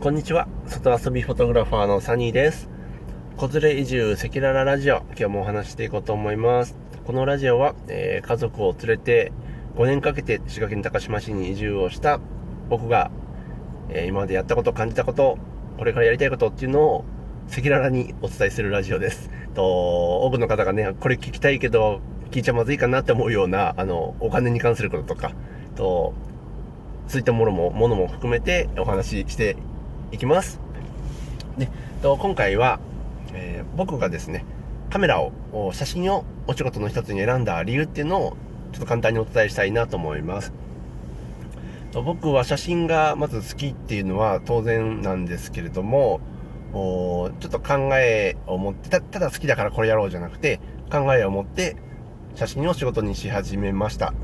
こんにちは。外遊びフォトグラファーのサニーです。子連れ移住赤裸々ラジオ。今日もお話していこうと思います。このラジオは、えー、家族を連れて5年かけて滋賀県高島市に移住をした僕が、えー、今までやったこと、感じたこと、これからやりたいことっていうのを赤裸々にお伝えするラジオです。と、多くの方がね、これ聞きたいけど、聞いちゃまずいかなって思うような、あの、お金に関することとか、と、そういったものも、ものも含めてお話ししていきます。で、と今回は、えー、僕がですね、カメラを、写真をお仕事の一つに選んだ理由っていうのを、ちょっと簡単にお伝えしたいなと思います。と僕は写真がまず好きっていうのは当然なんですけれども、ちょっと考えを持ってた、ただ好きだからこれやろうじゃなくて、考えを持って写真を仕事にし始めました。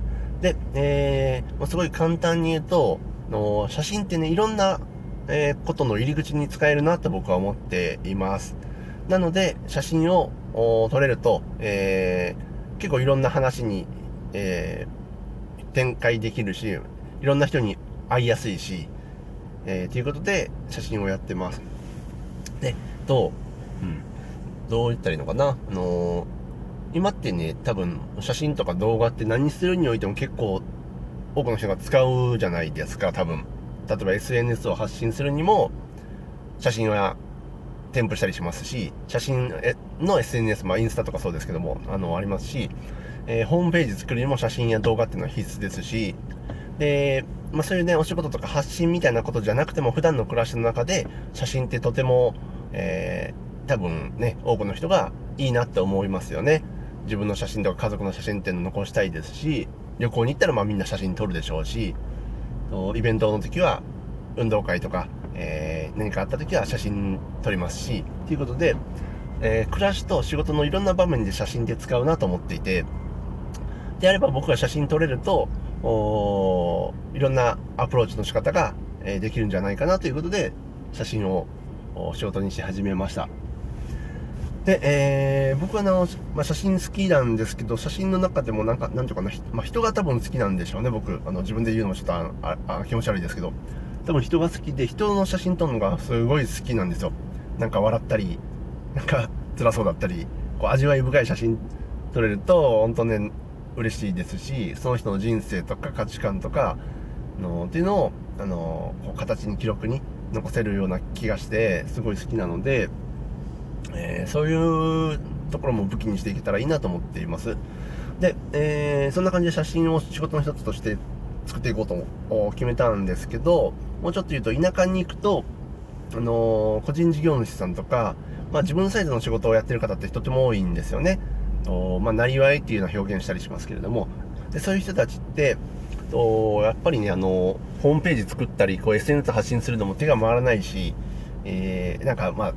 で、えー、すごい簡単に言うと、の写真ってね、いろんなえー、ことの入り口に使えるなと僕は思っています。なので、写真を撮れると、えー、結構いろんな話に、えー、展開できるし、いろんな人に会いやすいし、えー、ということで写真をやってます。で、と、うん、どう言ったらいいのかな？あの今ってね、多分写真とか動画って何するにおいても結構多くの人が使うじゃないですか、多分。例えば SNS を発信するにも、写真は添付したりしますし、写真の SNS、まあインスタとかそうですけども、あの、ありますし、えー、ホームページ作るにも写真や動画っていうのは必須ですし、で、まあそういうね、お仕事とか発信みたいなことじゃなくても、普段の暮らしの中で写真ってとても、えー、多分ね、多くの人がいいなって思いますよね。自分の写真とか家族の写真っていうのを残したいですし、旅行に行ったらまあみんな写真撮るでしょうし、イベントの時は運動会とか、えー、何かあった時は写真撮りますし、ということで、えー、暮らしと仕事のいろんな場面で写真で使うなと思っていて、であれば僕が写真撮れると、おいろんなアプローチの仕方が、え、できるんじゃないかなということで、写真を仕事にし始めました。で、えー、僕はあの、まあ、写真好きなんですけど、写真の中でもなんか、なんていうかな、まあ、人が多分好きなんでしょうね、僕。あの、自分で言うのもちょっとああ気持ち悪いですけど。多分人が好きで、人の写真撮るのがすごい好きなんですよ。なんか笑ったり、なんか辛そうだったり、こう味わい深い写真撮れると、本当ね、嬉しいですし、その人の人生とか価値観とか、のっていうのを、あの、こう形に記録に残せるような気がして、すごい好きなので、えー、そういうところも武器にしていけたらいいなと思っています。で、えー、そんな感じで写真を仕事の一つとして作っていこうと決めたんですけど、もうちょっと言うと田舎に行くと、あのー、個人事業主さんとか、まあ、自分サイズの仕事をやってる方ってとても多いんですよね。とまあ、なりわいっていうのは表現したりしますけれども、でそういう人たちって、とやっぱりね、あのホームページ作ったり、こう SNS 発信するのも手が回らないし、えー、なんかまあ、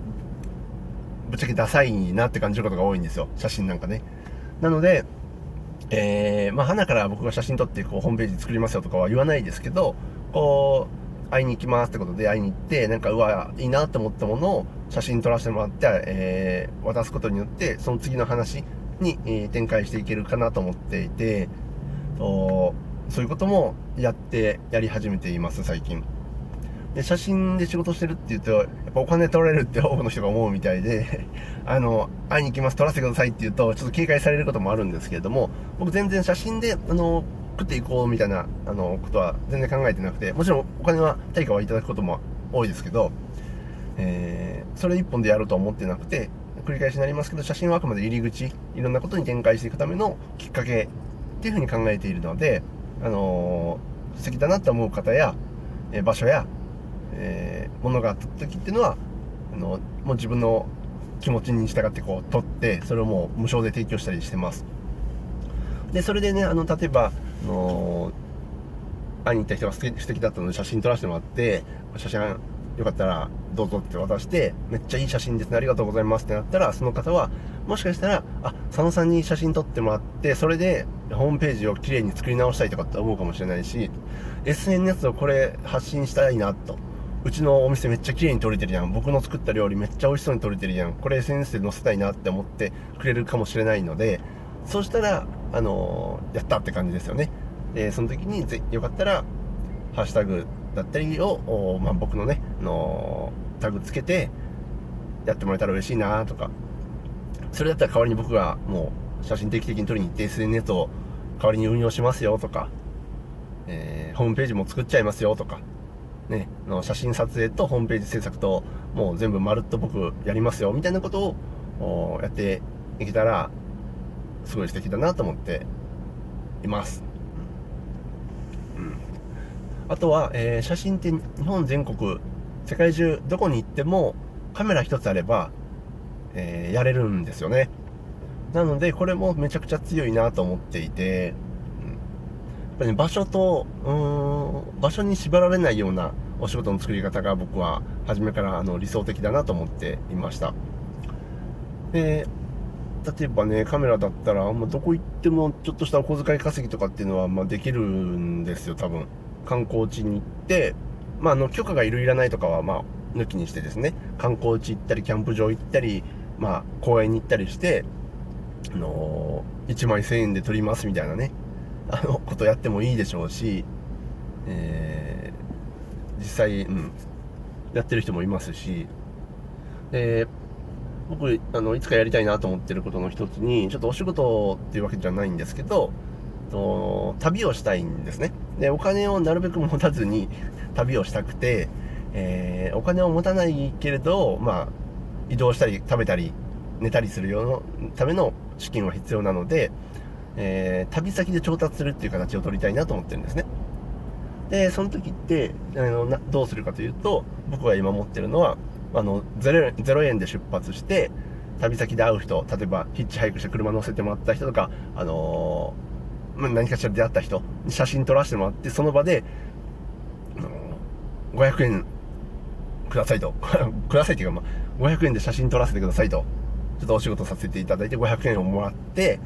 ぶっちゃけダサいなって感じることが多いんですよ。写真なんかね。なので、えー、まあ、花から僕が写真撮ってこうホームページ作りますよとかは言わないですけど、こう、会いに行きますってことで会いに行って、なんか、うわ、いいなって思ったものを写真撮らせてもらって、えー、渡すことによって、その次の話に、え、展開していけるかなと思っていて、とそういうこともやって、やり始めています、最近。で、写真で仕事してるって言うと、やっぱお金取られるって多くの人が思うみたいで あの、会いに行きます、撮らせてくださいって言うと、ちょっと警戒されることもあるんですけれども、僕全然写真で、あの、食っていこうみたいな、あの、ことは全然考えてなくて、もちろんお金は、対価はいただくことも多いですけど、えー、それ一本でやろうと思ってなくて、繰り返しになりますけど、写真はあくまで入り口、いろんなことに展開していくためのきっかけっていうふうに考えているので、あのー、素敵だなと思う方や、え、場所や、えー、ものがあった時っていうのはあのもう自分の気持ちに従ってこう撮ってそれをもう無償で提供したりしてます。でそれでねあの例えば、あの会いに行った人が素敵だったので写真撮らせてもらって写真よかったらどうぞって渡してめっちゃいい写真ですねありがとうございますってなったらその方はもしかしたらあ佐野さんに写真撮ってもらってそれでホームページをきれいに作り直したいとかって思うかもしれないし SNS をこれ発信したいなと。うちのお店めっちゃ綺麗に撮れてるやん。僕の作った料理めっちゃ美味しそうに撮れてるやん。これ SNS で載せたいなって思ってくれるかもしれないので、そうしたら、あのー、やったって感じですよね。で、その時にぜよかったら、ハッシュタグだったりを、まあ、僕のね、のタグつけてやってもらえたら嬉しいなとか、それだったら代わりに僕がもう写真定期的に撮りに行って SNS を代わりに運用しますよとか、えー、ホームページも作っちゃいますよとか、ね、の写真撮影とホームページ制作ともう全部まるっと僕やりますよみたいなことをやっていけたらすごい素敵だなと思っています。うん。あとは、えー、写真って日本全国、世界中どこに行ってもカメラ一つあれば、えー、やれるんですよね。なので、これもめちゃくちゃ強いなと思っていて、ぱり、ね、場所と、うーん、場所に縛られないようなお仕事の作り方が僕は初めからあの理想的だなと思っていました。で、例えばね、カメラだったら、まあ、どこ行ってもちょっとしたお小遣い稼ぎとかっていうのは、まあ、できるんですよ、多分。観光地に行って、まあ、あの、許可がいるいらないとかは、まあ、抜きにしてですね、観光地行ったり、キャンプ場行ったり、まあ、公園に行ったりして、あのー、1枚1000円で撮りますみたいなね、あの、ことやってもいいでしょうし、えー、実際、うん、やってる人もいますし、で、僕、あの、いつかやりたいなと思ってることの一つに、ちょっとお仕事っていうわけじゃないんですけど、と旅をしたいんですね。で、お金をなるべく持たずに 旅をしたくて、えー、お金を持たないけれど、まあ、移動したり食べたり寝たりするようなための資金は必要なので、えー、旅先で調達するっていう形を取りたいなと思ってるんですね。で、その時って、あのどうするかというと、僕が今持ってるのは、あの 0, 円で出発して、旅先で会う人、例えばヒッチハイクして車乗せてもらった人とか、あのー、ま、何かしら出会った人写真撮らせてもらって、その場で、500円くださいと。くださいっていうか、ま、500円で写真撮らせてくださいと。ちょっとお仕事させていただいて500円をもらって、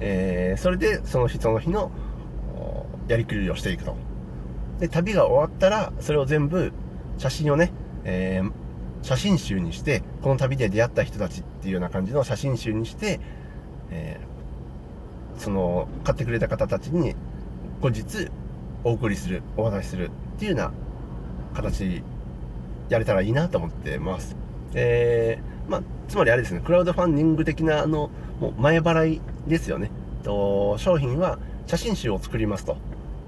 えー、それでその日その日のやりくりをしていくと。で、旅が終わったら、それを全部写真をね、えー、写真集にして、この旅で出会った人たちっていうような感じの写真集にして、えー、その、買ってくれた方たちに後日お送りする、お渡しするっていうような形やれたらいいなと思ってます。えー、まあ、つまりあれですね、クラウドファンディング的な、あの、もう前払いですよね。と、商品は写真集を作りますと。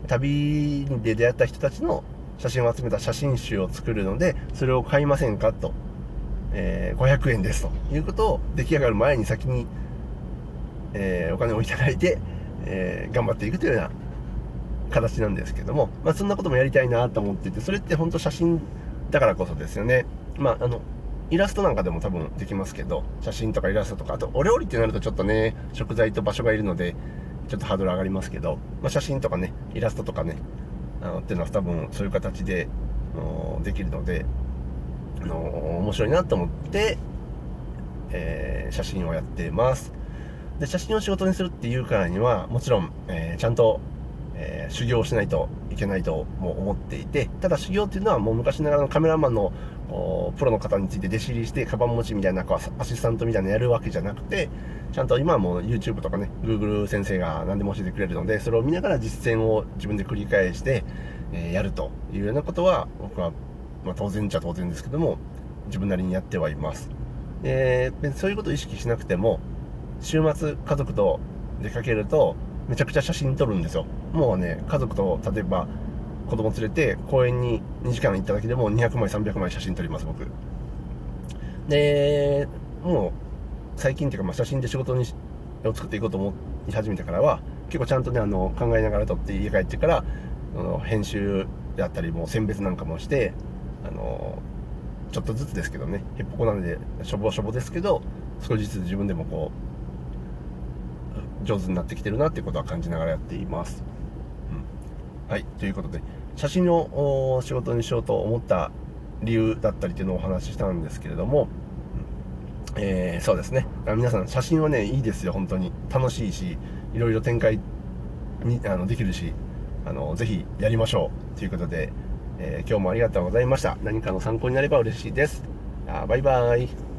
旅で出会った人たちの写真を集めた写真集を作るので、それを買いませんかと。えー、500円ですということを出来上がる前に先に、えー、お金をいただいて、えー、頑張っていくというような形なんですけども、まあ、そんなこともやりたいなと思ってて、それって本当写真だからこそですよね。まあ、あの、イラストなんかでも多分できますけど、写真とかイラストとか、あとお料理ってなるとちょっとね、食材と場所がいるので、ちょっとハードル上がりますけど、まあ、写真とかね、イラストとかね、あのっていうのは多分そういう形でできるので、あの面白いなと思って、えー、写真をやってます。で、写真を仕事にするっていうからには、もちろん、えー、ちゃんと、えー、修行をしないといけないとも思っていて、ただ修行っていうのはもう昔ながらのカメラマンのプロの方について弟子入りして、カバン持ちみたいな、アシスタントみたいなのやるわけじゃなくて、ちゃんと今はもう YouTube とかね、Google 先生が何でも教えてくれるので、それを見ながら実践を自分で繰り返して、えー、やるというようなことは、僕は、まあ、当然っちゃ当然ですけども、自分なりにやってはいます。えー、そういうことを意識しなくても、週末家族と出かけると、めちゃくちゃ写真撮るんですよ。もうね、家族と、例えば、子供連れて公園に2時間行っただけでも200枚300枚写真撮ります僕でもう最近っていうかまあ写真で仕事にを作っていこうと思い始めてからは結構ちゃんとねあの考えながら撮って家帰ってからあの編集であったりも選別なんかもしてあのちょっとずつですけどねへっぽこなんでしょぼしょぼですけど少しずつ自分でもこう上手になってきてるなっていうことは感じながらやっています、うん、はいということで写真を仕事にしようと思った理由だったりっていうのをお話ししたんですけれども、えー、そうですね。皆さん写真はねいいですよ本当に。楽しいしいろいろ展開にあのできるしあのぜひやりましょう。ということで、えー、今日もありがとうございました。何かの参考になれば嬉しいです。あバイバーイ。